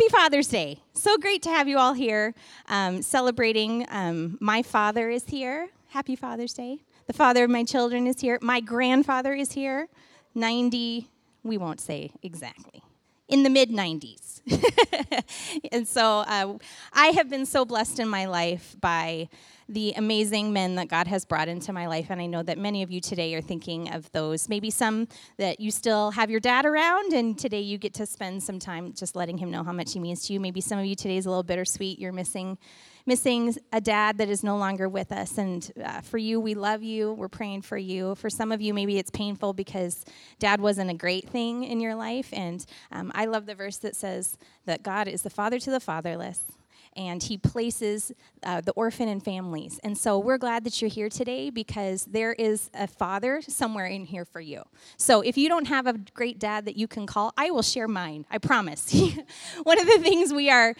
Happy Father's Day. So great to have you all here um, celebrating. Um, my father is here. Happy Father's Day. The father of my children is here. My grandfather is here. 90, we won't say exactly, in the mid 90s. and so uh, I have been so blessed in my life by the amazing men that God has brought into my life. And I know that many of you today are thinking of those. Maybe some that you still have your dad around, and today you get to spend some time just letting him know how much he means to you. Maybe some of you today is a little bittersweet. You're missing. Missing a dad that is no longer with us. And uh, for you, we love you. We're praying for you. For some of you, maybe it's painful because dad wasn't a great thing in your life. And um, I love the verse that says that God is the father to the fatherless and he places uh, the orphan in families. And so we're glad that you're here today because there is a father somewhere in here for you. So if you don't have a great dad that you can call, I will share mine. I promise. One of the things we are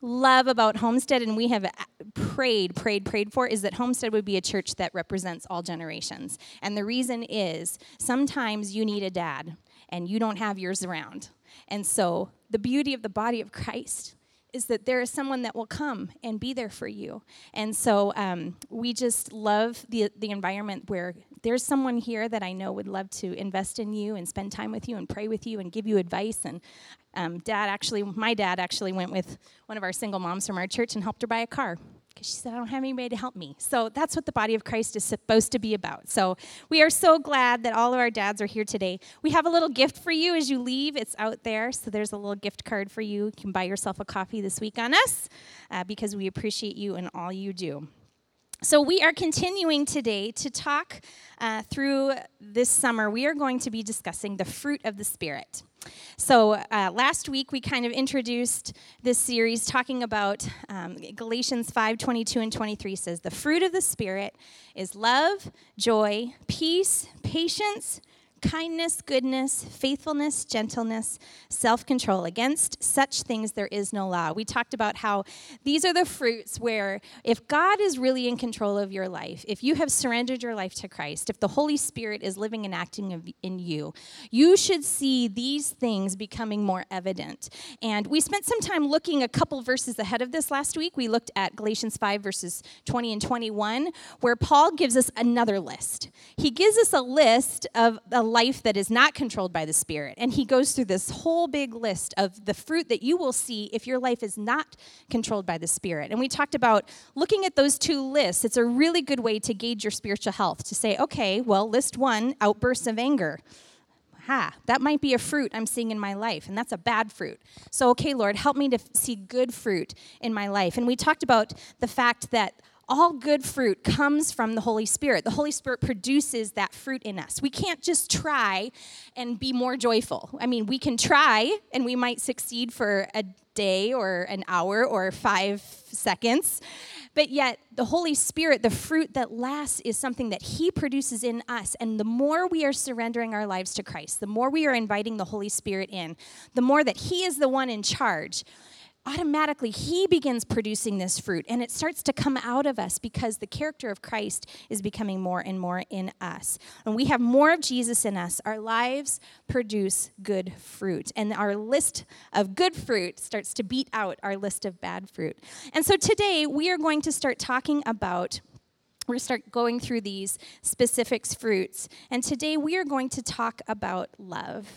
love about Homestead and we have uh, prayed, prayed, prayed for is that Homestead would be a church that represents all generations. And the reason is sometimes you need a dad and you don't have yours around. And so the beauty of the body of Christ is that there is someone that will come and be there for you. And so um, we just love the, the environment where there's someone here that I know would love to invest in you and spend time with you and pray with you and give you advice. And um, dad actually, my dad actually went with one of our single moms from our church and helped her buy a car because she said, I don't have anybody to help me. So that's what the body of Christ is supposed to be about. So we are so glad that all of our dads are here today. We have a little gift for you as you leave. It's out there. So there's a little gift card for you. You can buy yourself a coffee this week on us uh, because we appreciate you and all you do. So, we are continuing today to talk uh, through this summer. We are going to be discussing the fruit of the Spirit. So, uh, last week we kind of introduced this series talking about um, Galatians 5 22 and 23 says, The fruit of the Spirit is love, joy, peace, patience, kindness, goodness, faithfulness, gentleness, self control. Against such things there is no law. We talked about how these are the fruits where if God is really in control of your life, if you have surrendered your life to Christ, if the Holy Spirit is living and acting in you, you should see these things becoming more evident. And we spent some time looking a couple verses ahead of this last week. We looked at Galatians 5, verses 20 and 21, where Paul gives us another list. He gives us a list of a life that is not controlled by the Spirit. And he goes through this whole big list of the fruit that you will see if your life is not controlled by the Spirit. And we talked about looking at those two lists. It's a really good way to gauge your spiritual health to say, okay, well, list one, outbursts of anger. Ha, that might be a fruit I'm seeing in my life, and that's a bad fruit. So, okay, Lord, help me to see good fruit in my life. And we talked about the fact that all good fruit comes from the Holy Spirit. The Holy Spirit produces that fruit in us. We can't just try and be more joyful. I mean, we can try and we might succeed for a day or an hour or five seconds, but yet the Holy Spirit, the fruit that lasts, is something that He produces in us. And the more we are surrendering our lives to Christ, the more we are inviting the Holy Spirit in, the more that He is the one in charge automatically he begins producing this fruit and it starts to come out of us because the character of Christ is becoming more and more in us. And we have more of Jesus in us, our lives produce good fruit. And our list of good fruit starts to beat out our list of bad fruit. And so today we are going to start talking about we're going to start going through these specifics fruits. And today we are going to talk about love.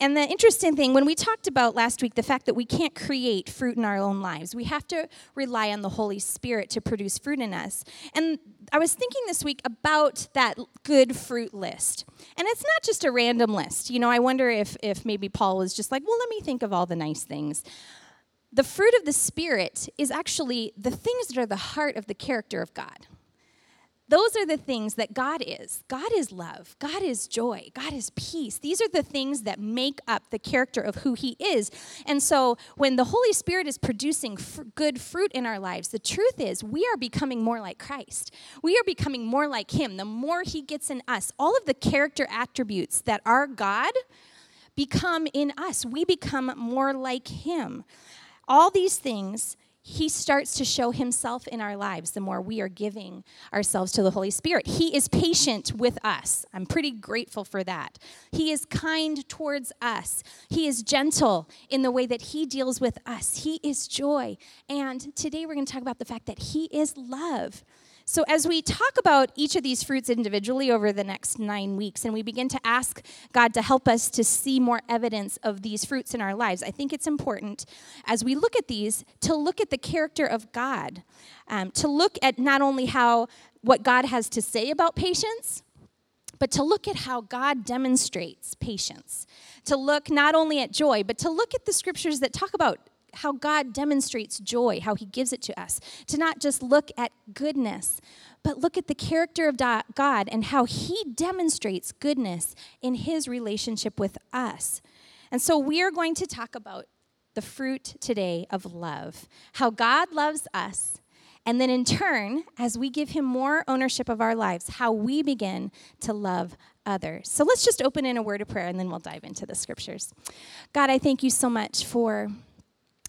And the interesting thing, when we talked about last week the fact that we can't create fruit in our own lives, we have to rely on the Holy Spirit to produce fruit in us. And I was thinking this week about that good fruit list. And it's not just a random list. You know, I wonder if, if maybe Paul was just like, well, let me think of all the nice things. The fruit of the Spirit is actually the things that are the heart of the character of God. Those are the things that God is. God is love. God is joy. God is peace. These are the things that make up the character of who He is. And so when the Holy Spirit is producing f- good fruit in our lives, the truth is we are becoming more like Christ. We are becoming more like Him. The more He gets in us, all of the character attributes that are God become in us. We become more like Him. All these things he starts to show himself in our lives the more we are giving ourselves to the Holy Spirit. He is patient with us. I'm pretty grateful for that. He is kind towards us. He is gentle in the way that he deals with us. He is joy. And today we're going to talk about the fact that he is love. So, as we talk about each of these fruits individually over the next nine weeks, and we begin to ask God to help us to see more evidence of these fruits in our lives, I think it's important as we look at these to look at the character of God, um, to look at not only how what God has to say about patience, but to look at how God demonstrates patience, to look not only at joy, but to look at the scriptures that talk about how God demonstrates joy, how he gives it to us. To not just look at goodness, but look at the character of God and how he demonstrates goodness in his relationship with us. And so we are going to talk about the fruit today of love, how God loves us. And then, in turn, as we give him more ownership of our lives, how we begin to love others. So let's just open in a word of prayer and then we'll dive into the scriptures. God, I thank you so much for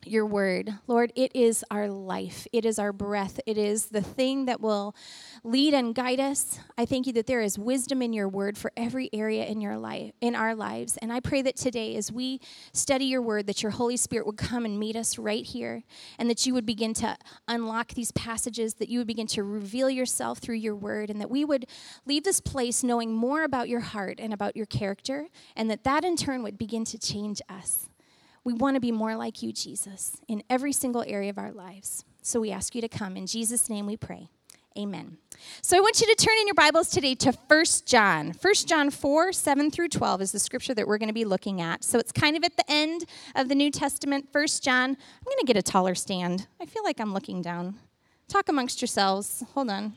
your word. Lord, it is our life, it is our breath, it is the thing that will lead and guide us. I thank you that there is wisdom in your word for every area in your life in our lives. And I pray that today as we study your word that your Holy Spirit would come and meet us right here and that you would begin to unlock these passages, that you would begin to reveal yourself through your word and that we would leave this place knowing more about your heart and about your character and that that in turn would begin to change us. We want to be more like you, Jesus, in every single area of our lives. So we ask you to come. In Jesus' name we pray. Amen. So I want you to turn in your Bibles today to 1 John. 1 John 4, 7 through 12 is the scripture that we're going to be looking at. So it's kind of at the end of the New Testament. 1 John, I'm going to get a taller stand. I feel like I'm looking down. Talk amongst yourselves. Hold on.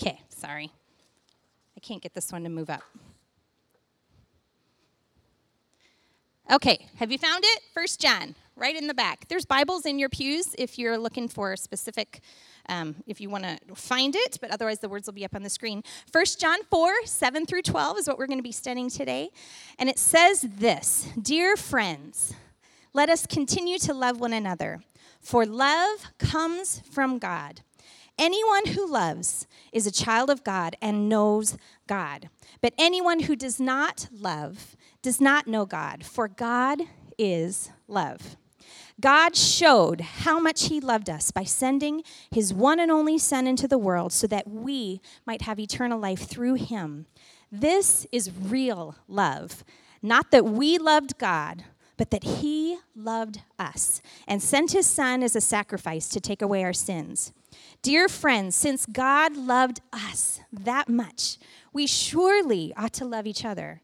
Okay, sorry can't get this one to move up. Okay, have you found it? First John, right in the back. There's Bibles in your pews if you're looking for a specific, um, if you want to find it, but otherwise the words will be up on the screen. First John 4, 7 through 12 is what we're going to be studying today. And it says this Dear friends, let us continue to love one another, for love comes from God. Anyone who loves is a child of God and knows God. But anyone who does not love does not know God, for God is love. God showed how much He loved us by sending His one and only Son into the world so that we might have eternal life through Him. This is real love. Not that we loved God, but that He loved us and sent His Son as a sacrifice to take away our sins. Dear friends, since God loved us that much, we surely ought to love each other.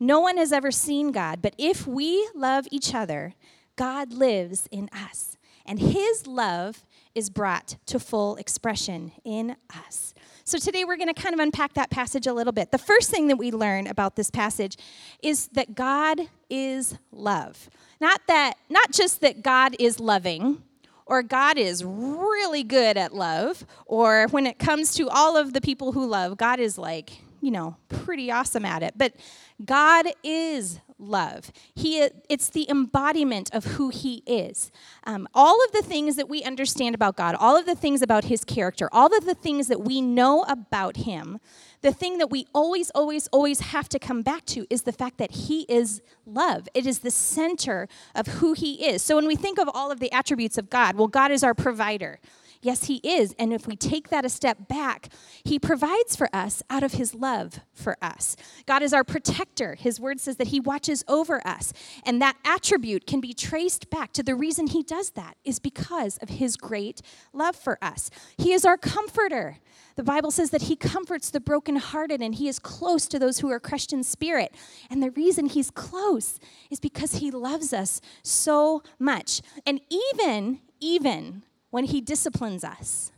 No one has ever seen God, but if we love each other, God lives in us, and his love is brought to full expression in us. So today we're going to kind of unpack that passage a little bit. The first thing that we learn about this passage is that God is love. Not that not just that God is loving, or God is really good at love, or when it comes to all of the people who love, God is like, you know, pretty awesome at it. But God is love. He, it's the embodiment of who He is. Um, all of the things that we understand about God, all of the things about His character, all of the things that we know about Him, the thing that we always, always, always have to come back to is the fact that He is love. It is the center of who He is. So when we think of all of the attributes of God, well, God is our provider. Yes, He is. And if we take that a step back, He provides for us out of His love for us. God is our protector. His word says that He watches over us. And that attribute can be traced back to the reason He does that is because of His great love for us. He is our comforter. The Bible says that He comforts the brokenhearted and He is close to those who are crushed in spirit. And the reason He's close is because He loves us so much. And even, even when He disciplines us,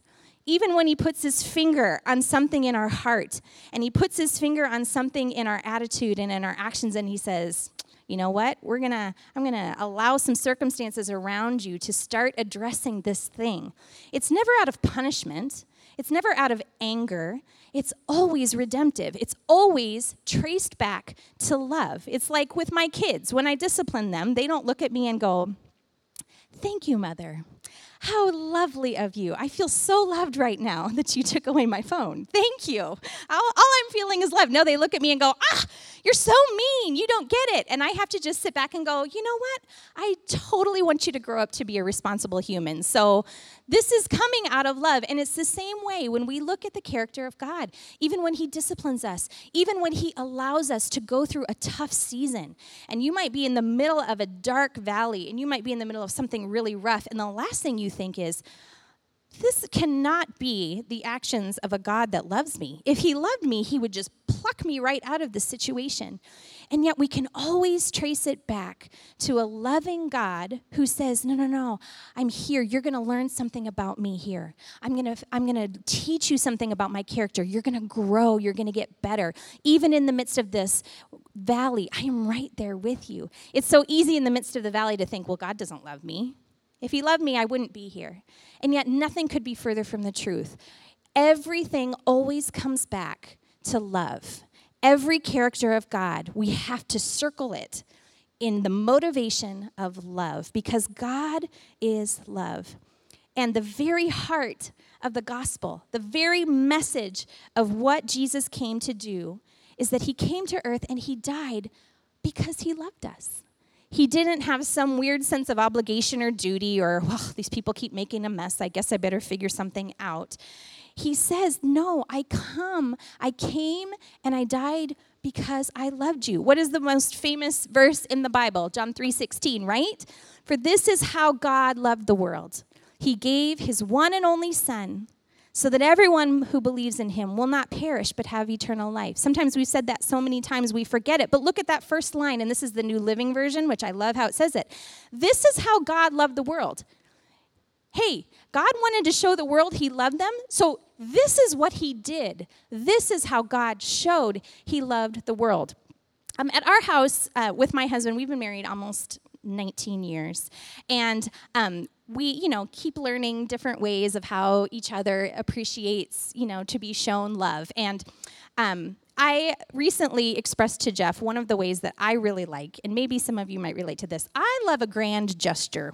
even when he puts his finger on something in our heart and he puts his finger on something in our attitude and in our actions and he says you know what we're gonna i'm gonna allow some circumstances around you to start addressing this thing it's never out of punishment It's never out of anger. It's always redemptive. It's always traced back to love. It's like with my kids. When I discipline them, they don't look at me and go, Thank you, mother. How lovely of you. I feel so loved right now that you took away my phone. Thank you. All, all, I'm feeling is love. No, they look at me and go, ah, you're so mean. You don't get it. And I have to just sit back and go, you know what? I totally want you to grow up to be a responsible human. So this is coming out of love. And it's the same way when we look at the character of God, even when He disciplines us, even when He allows us to go through a tough season. And you might be in the middle of a dark valley and you might be in the middle of something really rough. And the last thing you think is, this cannot be the actions of a God that loves me. If he loved me, he would just pluck me right out of the situation. And yet we can always trace it back to a loving God who says, No, no, no, I'm here. You're going to learn something about me here. I'm going to I'm going to teach you something about my character. You're going to grow. You're going to get better. Even in the midst of this valley, I am right there with you. It's so easy in the midst of the valley to think, Well, God doesn't love me. If he loved me, I wouldn't be here. And yet, nothing could be further from the truth. Everything always comes back to love. Every character of God, we have to circle it in the motivation of love because God is love. And the very heart of the gospel, the very message of what Jesus came to do, is that he came to earth and he died because he loved us. He didn't have some weird sense of obligation or duty or, well, these people keep making a mess. I guess I better figure something out. He says, No, I come. I came and I died because I loved you. What is the most famous verse in the Bible? John 3:16, right? For this is how God loved the world. He gave his one and only son so that everyone who believes in him will not perish but have eternal life. Sometimes we've said that so many times we forget it, but look at that first line, and this is the New Living Version, which I love how it says it. This is how God loved the world. Hey, God wanted to show the world he loved them, so this is what he did. This is how God showed he loved the world. Um, at our house uh, with my husband, we've been married almost 19 years. And um, we, you know, keep learning different ways of how each other appreciates, you know, to be shown love. And um, I recently expressed to Jeff one of the ways that I really like, and maybe some of you might relate to this. I love a grand gesture.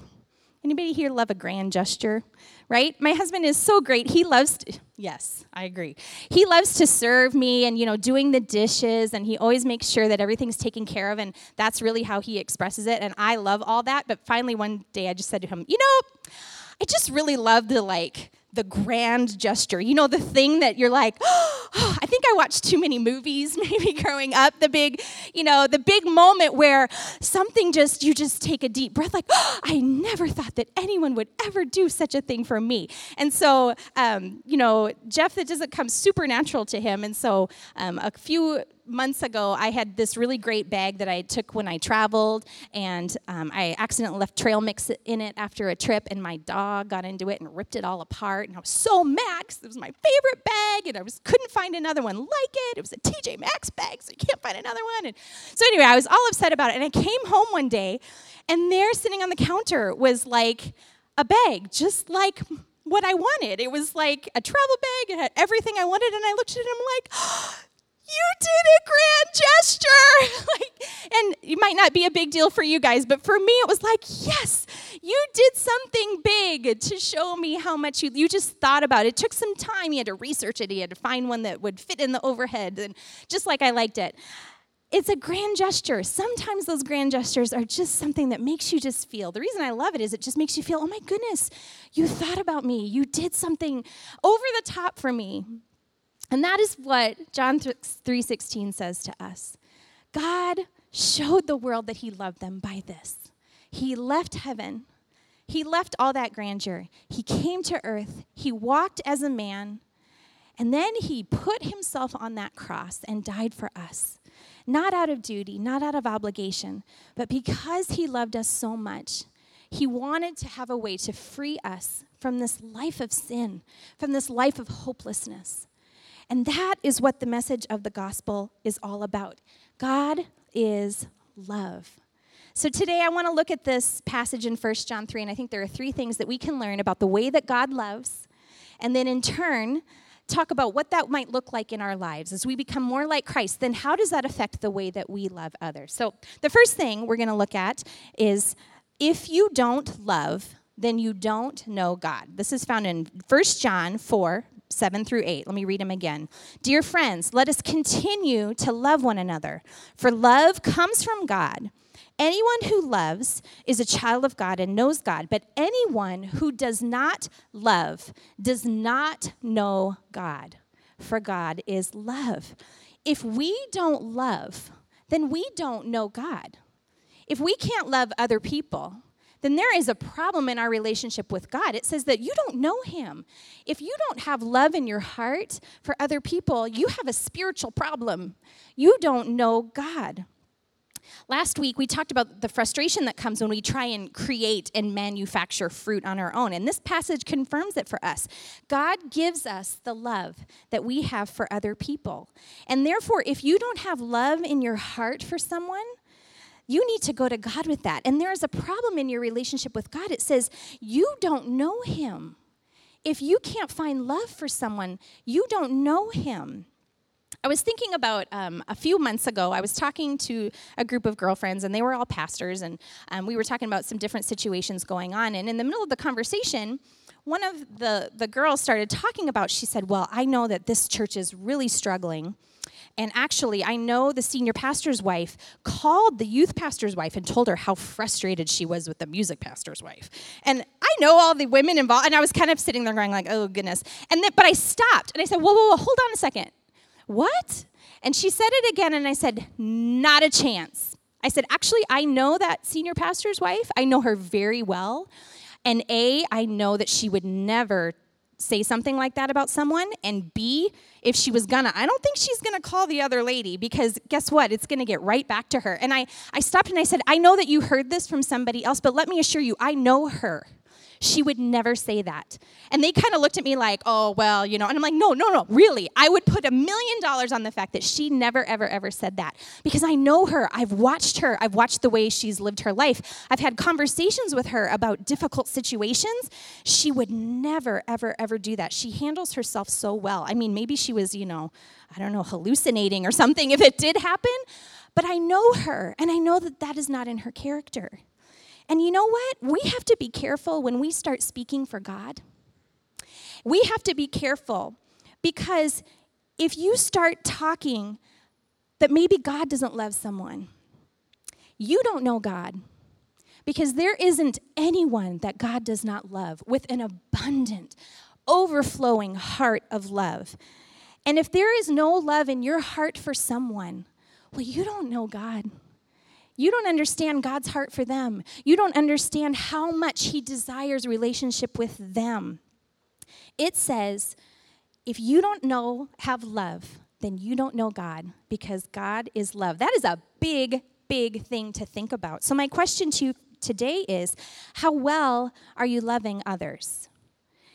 Anybody here love a grand gesture? Right? My husband is so great. He loves to, yes, I agree. He loves to serve me and you know doing the dishes and he always makes sure that everything's taken care of and that's really how he expresses it and I love all that, but finally one day I just said to him, "You know, I just really love the like the grand gesture. You know, the thing that you're like, oh, I think I watched too many movies maybe growing up. The big, you know, the big moment where something just, you just take a deep breath, like, oh, I never thought that anyone would ever do such a thing for me. And so, um, you know, Jeff, that doesn't come supernatural to him. And so, um, a few months ago, I had this really great bag that I took when I traveled, and um, I accidentally left trail mix in it after a trip, and my dog got into it and ripped it all apart. And I was so mad it was my favorite bag, and I was couldn't find another one like it. It was a TJ Maxx bag, so you can't find another one. And so anyway, I was all upset about it, and I came home one day, and there, sitting on the counter, was like a bag, just like what I wanted. It was like a travel bag. It had everything I wanted, and I looked at it and I'm like. You did a grand gesture. like, and it might not be a big deal for you guys, but for me, it was like, yes, you did something big to show me how much you, you just thought about it. It took some time. You had to research it. You had to find one that would fit in the overhead, and just like I liked it. It's a grand gesture. Sometimes those grand gestures are just something that makes you just feel. The reason I love it is it just makes you feel, oh my goodness, you thought about me. You did something over the top for me. And that is what John 3:16 says to us. God showed the world that he loved them by this. He left heaven. He left all that grandeur. He came to earth. He walked as a man. And then he put himself on that cross and died for us. Not out of duty, not out of obligation, but because he loved us so much. He wanted to have a way to free us from this life of sin, from this life of hopelessness. And that is what the message of the gospel is all about. God is love. So today I want to look at this passage in 1 John 3, and I think there are three things that we can learn about the way that God loves and then in turn, talk about what that might look like in our lives as we become more like Christ, then how does that affect the way that we love others? So, the first thing we're going to look at is if you don't love, then you don't know God. This is found in 1 John 4, 7 through 8. Let me read them again. Dear friends, let us continue to love one another, for love comes from God. Anyone who loves is a child of God and knows God, but anyone who does not love does not know God, for God is love. If we don't love, then we don't know God. If we can't love other people, then there is a problem in our relationship with God. It says that you don't know Him. If you don't have love in your heart for other people, you have a spiritual problem. You don't know God. Last week, we talked about the frustration that comes when we try and create and manufacture fruit on our own. And this passage confirms it for us. God gives us the love that we have for other people. And therefore, if you don't have love in your heart for someone, you need to go to God with that. And there is a problem in your relationship with God. It says, you don't know Him. If you can't find love for someone, you don't know Him. I was thinking about um, a few months ago, I was talking to a group of girlfriends, and they were all pastors, and um, we were talking about some different situations going on. And in the middle of the conversation, one of the, the girls started talking about, she said, Well, I know that this church is really struggling and actually, I know the senior pastor's wife called the youth pastor's wife and told her how frustrated she was with the music pastor's wife. And I know all the women involved, and I was kind of sitting there going like, "Oh goodness!" And then, but I stopped and I said, "Whoa, whoa, whoa! Hold on a second. What?" And she said it again, and I said, "Not a chance." I said, "Actually, I know that senior pastor's wife. I know her very well." And A, I know that she would never say something like that about someone and b if she was gonna i don't think she's gonna call the other lady because guess what? It's gonna get right back to her. And i i stopped and i said i know that you heard this from somebody else but let me assure you i know her she would never say that. And they kind of looked at me like, oh, well, you know. And I'm like, no, no, no, really. I would put a million dollars on the fact that she never, ever, ever said that because I know her. I've watched her. I've watched the way she's lived her life. I've had conversations with her about difficult situations. She would never, ever, ever do that. She handles herself so well. I mean, maybe she was, you know, I don't know, hallucinating or something if it did happen. But I know her, and I know that that is not in her character. And you know what? We have to be careful when we start speaking for God. We have to be careful because if you start talking that maybe God doesn't love someone, you don't know God. Because there isn't anyone that God does not love with an abundant, overflowing heart of love. And if there is no love in your heart for someone, well, you don't know God. You don't understand God's heart for them. You don't understand how much He desires relationship with them. It says, if you don't know, have love, then you don't know God because God is love. That is a big, big thing to think about. So, my question to you today is how well are you loving others?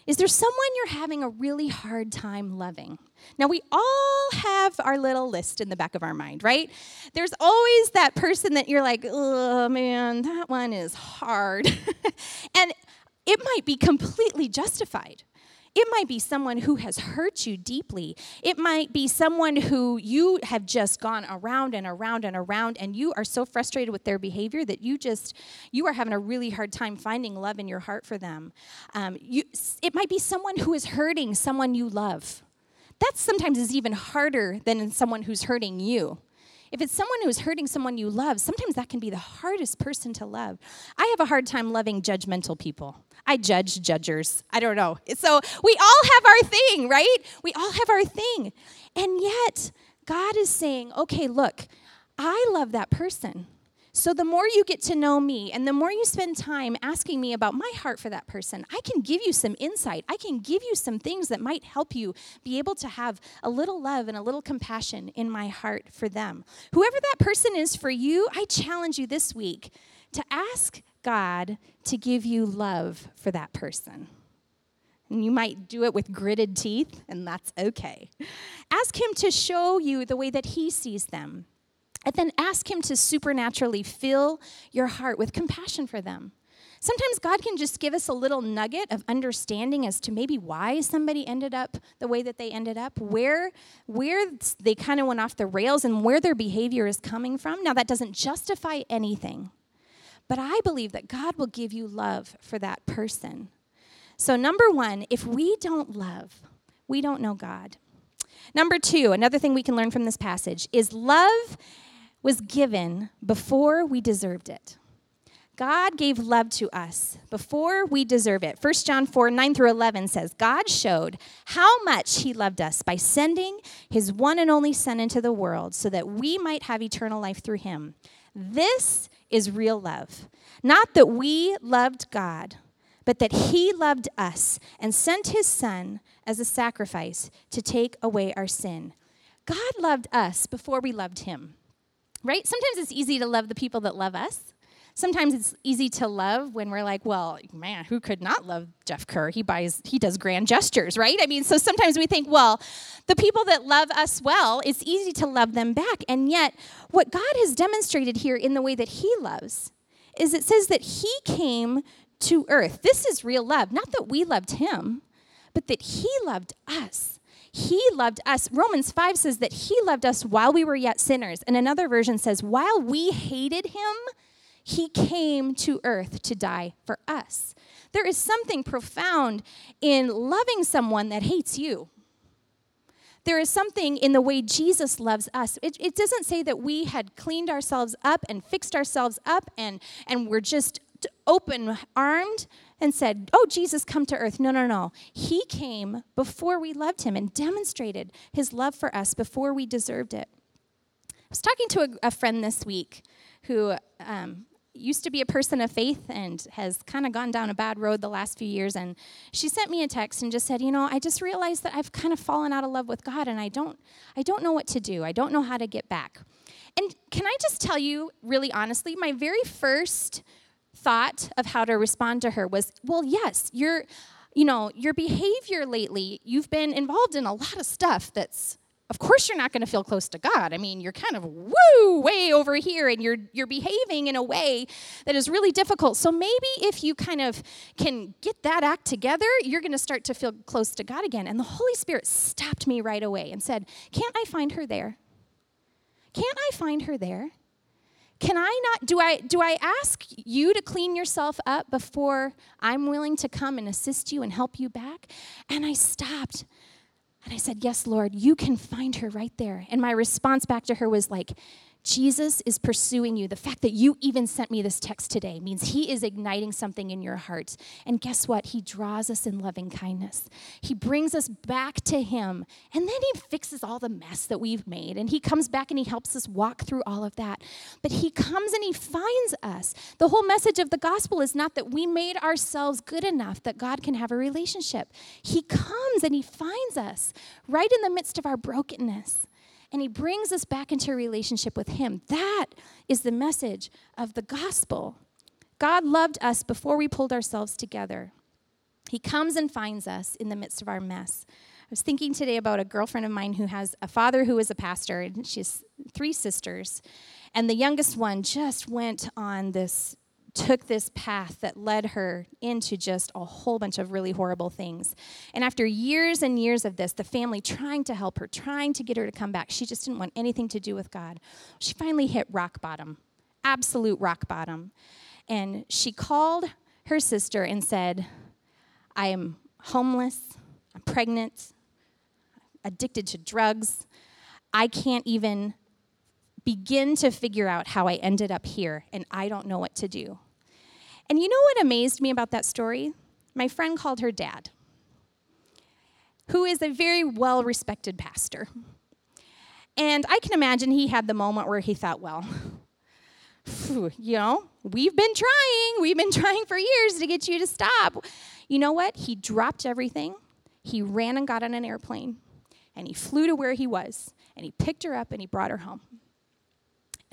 Is there someone you're having a really hard time loving? Now, we all have our little list in the back of our mind, right? There's always that person that you're like, oh man, that one is hard. and it might be completely justified. It might be someone who has hurt you deeply. It might be someone who you have just gone around and around and around, and you are so frustrated with their behavior that you just you are having a really hard time finding love in your heart for them. Um, you, it might be someone who is hurting someone you love. That sometimes is even harder than someone who's hurting you. If it's someone who's hurting someone you love, sometimes that can be the hardest person to love. I have a hard time loving judgmental people. I judge judgers. I don't know. So we all have our thing, right? We all have our thing. And yet, God is saying, okay, look, I love that person. So, the more you get to know me and the more you spend time asking me about my heart for that person, I can give you some insight. I can give you some things that might help you be able to have a little love and a little compassion in my heart for them. Whoever that person is for you, I challenge you this week to ask God to give you love for that person. And you might do it with gritted teeth, and that's okay. Ask Him to show you the way that He sees them. And then ask Him to supernaturally fill your heart with compassion for them. Sometimes God can just give us a little nugget of understanding as to maybe why somebody ended up the way that they ended up, where where they kind of went off the rails and where their behavior is coming from. Now that doesn't justify anything. But I believe that God will give you love for that person. So number 1, if we don't love, we don't know God. Number 2, another thing we can learn from this passage is love was given before we deserved it. God gave love to us before we deserve it. 1 John 4 9 through 11 says, God showed how much He loved us by sending His one and only Son into the world so that we might have eternal life through Him. This is real love. Not that we loved God, but that He loved us and sent His Son as a sacrifice to take away our sin. God loved us before we loved Him, right? Sometimes it's easy to love the people that love us sometimes it's easy to love when we're like, well, man, who could not love Jeff Kerr? He buys, he does grand gestures, right? I mean, so sometimes we think, well, the people that love us well, it's easy to love them back. And yet, what God has demonstrated here in the way that He loves is it says that He came to earth. This is real love. Not that we loved Him, but that He loved us. He loved us. Romans 5 says that He loved us while we were yet sinners. And another version says, while we hated Him, he came to earth to die for us. There is something profound in loving someone that hates you. There is something in the way Jesus loves us. It, it doesn't say that we had cleaned ourselves up and fixed ourselves up and, and we're just open armed and said, Oh, Jesus, come to earth. No, no, no. He came before we loved him and demonstrated his love for us before we deserved it. I was talking to a, a friend this week who um, used to be a person of faith and has kind of gone down a bad road the last few years and she sent me a text and just said you know i just realized that i've kind of fallen out of love with god and i don't i don't know what to do. I don't know how to get back. And can i just tell you really honestly my very first thought of how to respond to her was well yes you're you know your behavior lately you've been involved in a lot of stuff that's of course you're not going to feel close to God. I mean, you're kind of woo way over here and you're you're behaving in a way that is really difficult. So maybe if you kind of can get that act together, you're going to start to feel close to God again. And the Holy Spirit stopped me right away and said, "Can't I find her there? Can't I find her there? Can I not do I do I ask you to clean yourself up before I'm willing to come and assist you and help you back?" And I stopped and I said, Yes, Lord, you can find her right there. And my response back to her was like, Jesus is pursuing you. The fact that you even sent me this text today means he is igniting something in your heart. And guess what? He draws us in loving kindness. He brings us back to him. And then he fixes all the mess that we've made. And he comes back and he helps us walk through all of that. But he comes and he finds us. The whole message of the gospel is not that we made ourselves good enough that God can have a relationship. He comes and he finds us right in the midst of our brokenness and he brings us back into a relationship with him. That is the message of the gospel. God loved us before we pulled ourselves together. He comes and finds us in the midst of our mess. I was thinking today about a girlfriend of mine who has a father who is a pastor, and she has three sisters. And the youngest one just went on this took this path that led her into just a whole bunch of really horrible things. And after years and years of this, the family trying to help her, trying to get her to come back, she just didn't want anything to do with God. She finally hit rock bottom, absolute rock bottom. And she called her sister and said, I am homeless, I'm pregnant, addicted to drugs. I can't even begin to figure out how I ended up here, and I don't know what to do. And you know what amazed me about that story? My friend called her dad, who is a very well respected pastor. And I can imagine he had the moment where he thought, well, you know, we've been trying. We've been trying for years to get you to stop. You know what? He dropped everything. He ran and got on an airplane and he flew to where he was and he picked her up and he brought her home.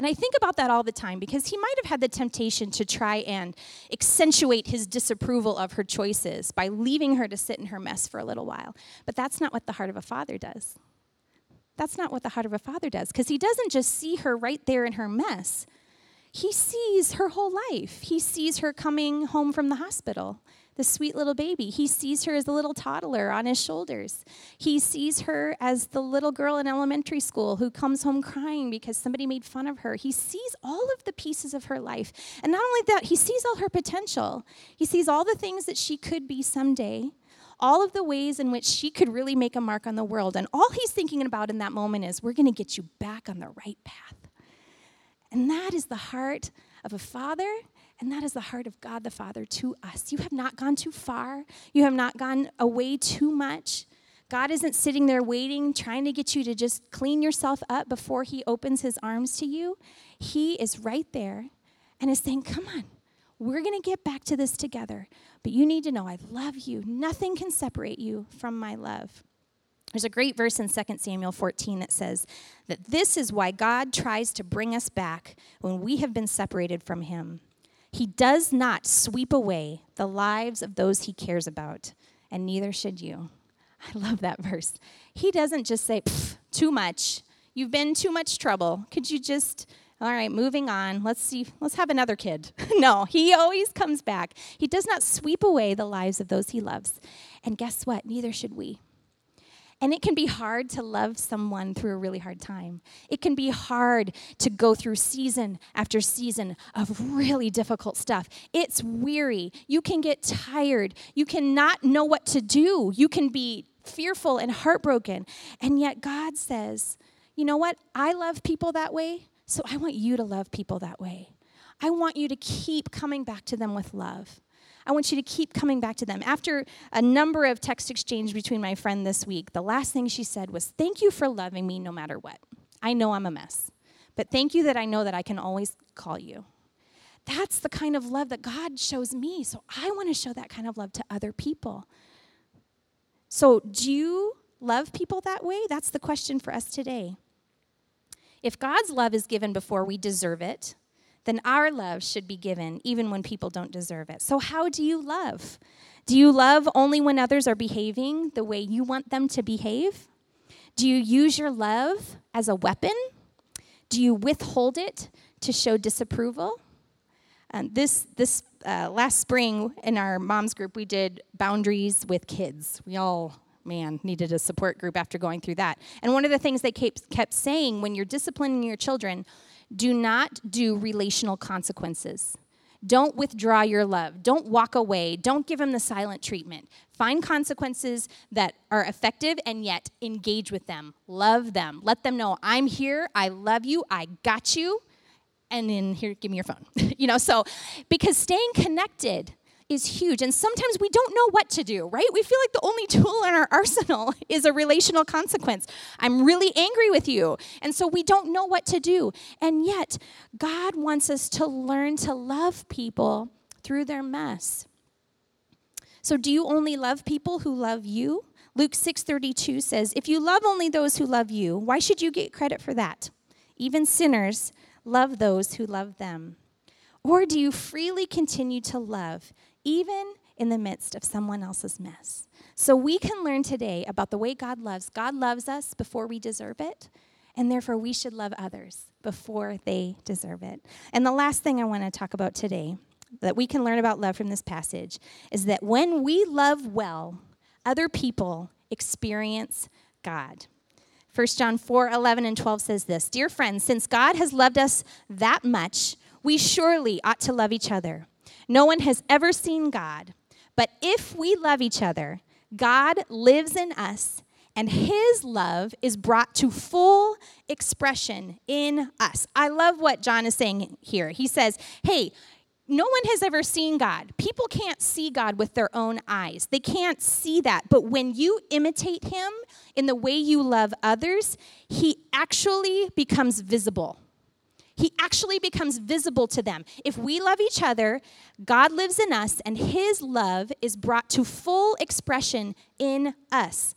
And I think about that all the time because he might have had the temptation to try and accentuate his disapproval of her choices by leaving her to sit in her mess for a little while. But that's not what the heart of a father does. That's not what the heart of a father does because he doesn't just see her right there in her mess. He sees her whole life. He sees her coming home from the hospital, the sweet little baby. He sees her as a little toddler on his shoulders. He sees her as the little girl in elementary school who comes home crying because somebody made fun of her. He sees all of the pieces of her life. And not only that, he sees all her potential. He sees all the things that she could be someday all of the ways in which she could really make a mark on the world. And all he's thinking about in that moment is, we're going to get you back on the right path. And that is the heart of a father, and that is the heart of God the Father to us. You have not gone too far, you have not gone away too much. God isn't sitting there waiting, trying to get you to just clean yourself up before He opens His arms to you. He is right there and is saying, Come on, we're going to get back to this together. But you need to know I love you. Nothing can separate you from my love. There's a great verse in 2 Samuel 14 that says that this is why God tries to bring us back when we have been separated from Him. He does not sweep away the lives of those He cares about, and neither should you. I love that verse. He doesn't just say, too much. You've been too much trouble. Could you just, all right, moving on. Let's see, let's have another kid. no, he always comes back. He does not sweep away the lives of those he loves. And guess what? Neither should we. And it can be hard to love someone through a really hard time. It can be hard to go through season after season of really difficult stuff. It's weary. You can get tired. You cannot know what to do. You can be fearful and heartbroken. And yet, God says, you know what? I love people that way, so I want you to love people that way. I want you to keep coming back to them with love. I want you to keep coming back to them. After a number of text exchange between my friend this week, the last thing she said was, Thank you for loving me no matter what. I know I'm a mess, but thank you that I know that I can always call you. That's the kind of love that God shows me. So I want to show that kind of love to other people. So, do you love people that way? That's the question for us today. If God's love is given before we deserve it, then our love should be given even when people don't deserve it. So, how do you love? Do you love only when others are behaving the way you want them to behave? Do you use your love as a weapon? Do you withhold it to show disapproval? Um, this this uh, last spring in our moms group, we did boundaries with kids. We all man, needed a support group after going through that. And one of the things they kept, kept saying when you're disciplining your children do not do relational consequences. Don't withdraw your love. Don't walk away. Don't give them the silent treatment. Find consequences that are effective and yet engage with them. Love them. Let them know, I'm here. I love you. I got you. And then here, give me your phone. you know, so because staying connected is huge. And sometimes we don't know what to do, right? We feel like the only tool in our arsenal is a relational consequence. I'm really angry with you. And so we don't know what to do. And yet, God wants us to learn to love people through their mess. So do you only love people who love you? Luke 6:32 says, "If you love only those who love you, why should you get credit for that? Even sinners love those who love them." Or do you freely continue to love even in the midst of someone else's mess. So we can learn today about the way God loves. God loves us before we deserve it, and therefore we should love others before they deserve it. And the last thing I want to talk about today that we can learn about love from this passage is that when we love well, other people experience God. 1 John 4 11 and 12 says this Dear friends, since God has loved us that much, we surely ought to love each other. No one has ever seen God, but if we love each other, God lives in us and his love is brought to full expression in us. I love what John is saying here. He says, Hey, no one has ever seen God. People can't see God with their own eyes. They can't see that. But when you imitate him in the way you love others, he actually becomes visible he actually becomes visible to them. If we love each other, God lives in us, and his love is brought to full expression in us.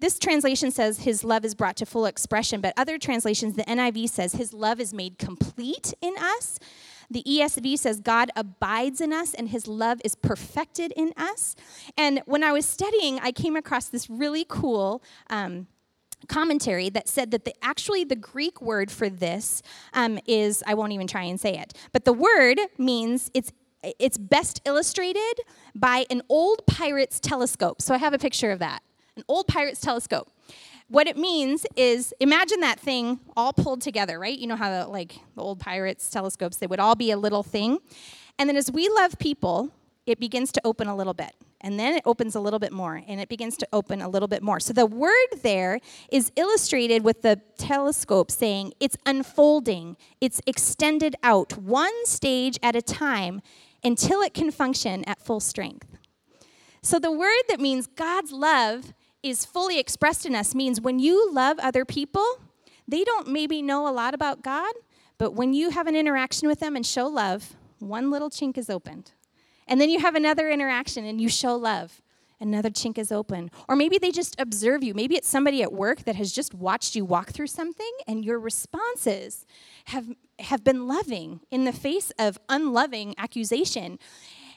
This translation says his love is brought to full expression, but other translations, the NIV says his love is made complete in us. The ESV says God abides in us and his love is perfected in us. And when I was studying, I came across this really cool um, commentary that said that the, actually the Greek word for this um, is, I won't even try and say it, but the word means it's it's best illustrated by an old pirate's telescope. So I have a picture of that an old pirate's telescope. What it means is imagine that thing all pulled together, right? You know how the, like the old pirates telescopes, they would all be a little thing. And then as we love people, it begins to open a little bit. And then it opens a little bit more, and it begins to open a little bit more. So the word there is illustrated with the telescope saying it's unfolding, it's extended out one stage at a time until it can function at full strength. So the word that means God's love is fully expressed in us means when you love other people, they don't maybe know a lot about God, but when you have an interaction with them and show love, one little chink is opened. And then you have another interaction and you show love. Another chink is open. Or maybe they just observe you. Maybe it's somebody at work that has just watched you walk through something and your responses have, have been loving in the face of unloving accusation.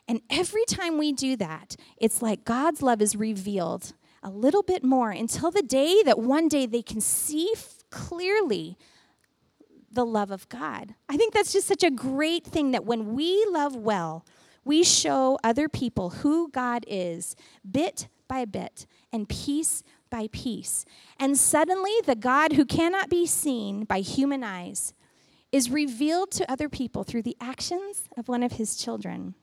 And every time we do that, it's like God's love is revealed a little bit more until the day that one day they can see f- clearly the love of God. I think that's just such a great thing that when we love well, we show other people who God is bit by bit and piece by piece. And suddenly, the God who cannot be seen by human eyes is revealed to other people through the actions of one of his children.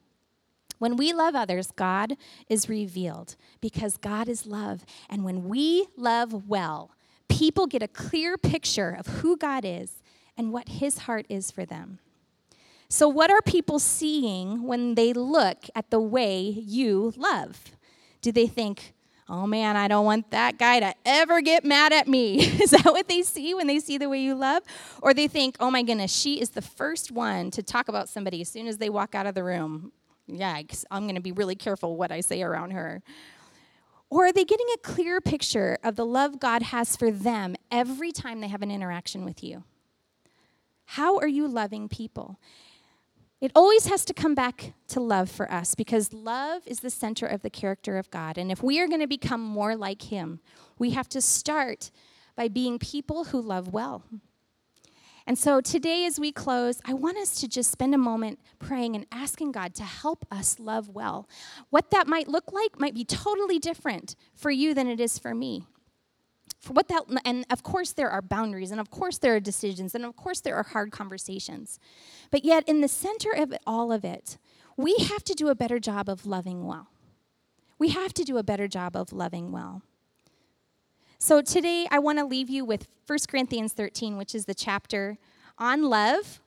When we love others, God is revealed because God is love. And when we love well, people get a clear picture of who God is and what his heart is for them. So, what are people seeing when they look at the way you love? Do they think, oh man, I don't want that guy to ever get mad at me? is that what they see when they see the way you love? Or they think, oh my goodness, she is the first one to talk about somebody as soon as they walk out of the room. Yikes, I'm going to be really careful what I say around her. Or are they getting a clear picture of the love God has for them every time they have an interaction with you? How are you loving people? It always has to come back to love for us because love is the center of the character of God. And if we are going to become more like Him, we have to start by being people who love well. And so today, as we close, I want us to just spend a moment praying and asking God to help us love well. What that might look like might be totally different for you than it is for me for what that and of course there are boundaries and of course there are decisions and of course there are hard conversations. But yet in the center of all of it we have to do a better job of loving well. We have to do a better job of loving well. So today i want to leave you with 1 corinthians 13 which is the chapter on love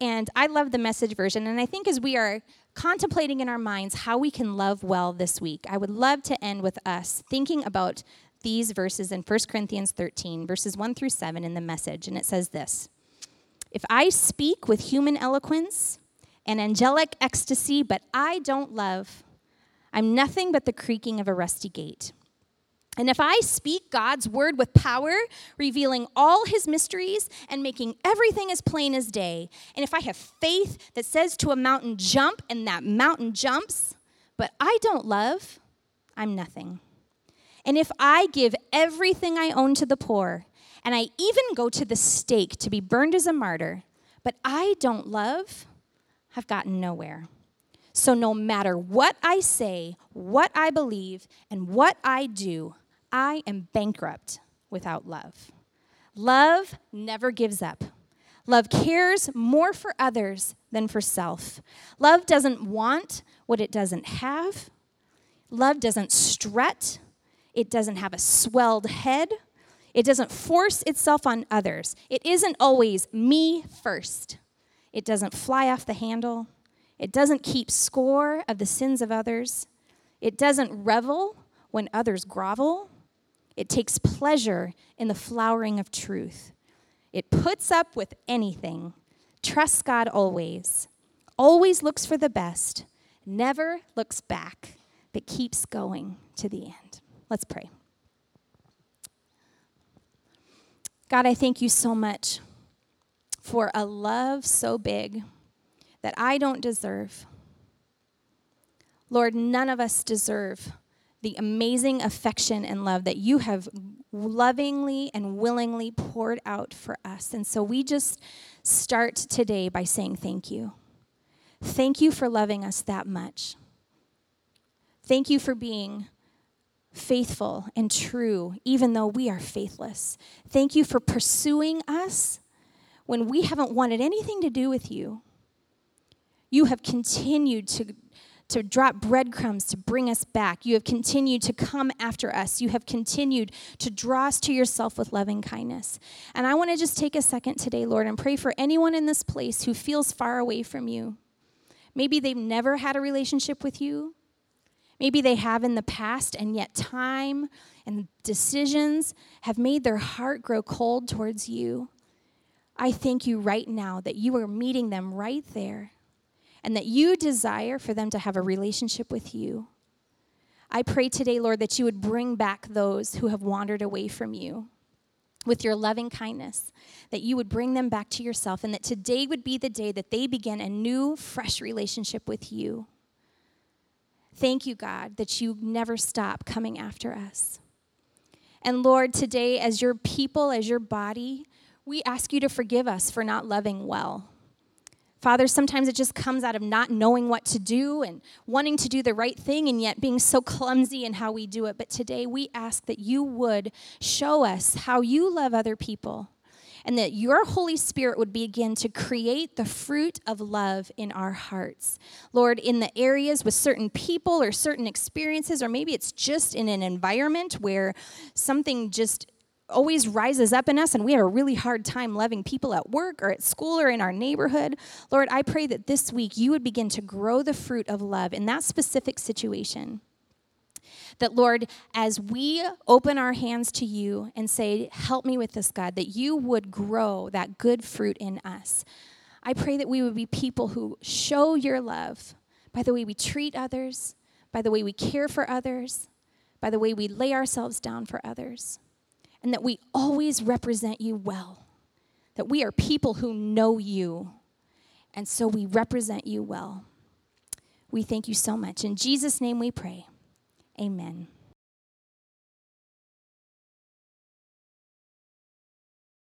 and i love the message version and i think as we are contemplating in our minds how we can love well this week i would love to end with us thinking about these verses in 1 Corinthians 13, verses 1 through 7 in the message, and it says this If I speak with human eloquence and angelic ecstasy, but I don't love, I'm nothing but the creaking of a rusty gate. And if I speak God's word with power, revealing all his mysteries and making everything as plain as day, and if I have faith that says to a mountain, jump, and that mountain jumps, but I don't love, I'm nothing. And if I give everything I own to the poor, and I even go to the stake to be burned as a martyr, but I don't love, I've gotten nowhere. So no matter what I say, what I believe, and what I do, I am bankrupt without love. Love never gives up. Love cares more for others than for self. Love doesn't want what it doesn't have. Love doesn't strut it doesn't have a swelled head. It doesn't force itself on others. It isn't always me first. It doesn't fly off the handle. It doesn't keep score of the sins of others. It doesn't revel when others grovel. It takes pleasure in the flowering of truth. It puts up with anything, trusts God always, always looks for the best, never looks back, but keeps going to the end. Let's pray. God, I thank you so much for a love so big that I don't deserve. Lord, none of us deserve the amazing affection and love that you have lovingly and willingly poured out for us. And so we just start today by saying thank you. Thank you for loving us that much. Thank you for being faithful and true, even though we are faithless. Thank you for pursuing us when we haven't wanted anything to do with you. You have continued to to drop breadcrumbs to bring us back. You have continued to come after us. You have continued to draw us to yourself with loving kindness. And I want to just take a second today, Lord, and pray for anyone in this place who feels far away from you. Maybe they've never had a relationship with you. Maybe they have in the past, and yet time and decisions have made their heart grow cold towards you. I thank you right now that you are meeting them right there and that you desire for them to have a relationship with you. I pray today, Lord, that you would bring back those who have wandered away from you with your loving kindness, that you would bring them back to yourself, and that today would be the day that they begin a new, fresh relationship with you. Thank you, God, that you never stop coming after us. And Lord, today, as your people, as your body, we ask you to forgive us for not loving well. Father, sometimes it just comes out of not knowing what to do and wanting to do the right thing and yet being so clumsy in how we do it. But today we ask that you would show us how you love other people and that your Holy Spirit would begin to create the fruit of love in our hearts. Lord, in the areas with certain people or certain experiences, or maybe it's just in an environment where something just always rises up in us and we have a really hard time loving people at work or at school or in our neighborhood. Lord, I pray that this week you would begin to grow the fruit of love in that specific situation. That, Lord, as we open our hands to you and say, Help me with this, God, that you would grow that good fruit in us. I pray that we would be people who show your love by the way we treat others, by the way we care for others, by the way we lay ourselves down for others and that we always represent you well. That we are people who know you, and so we represent you well. We thank you so much. In Jesus' name we pray. Amen.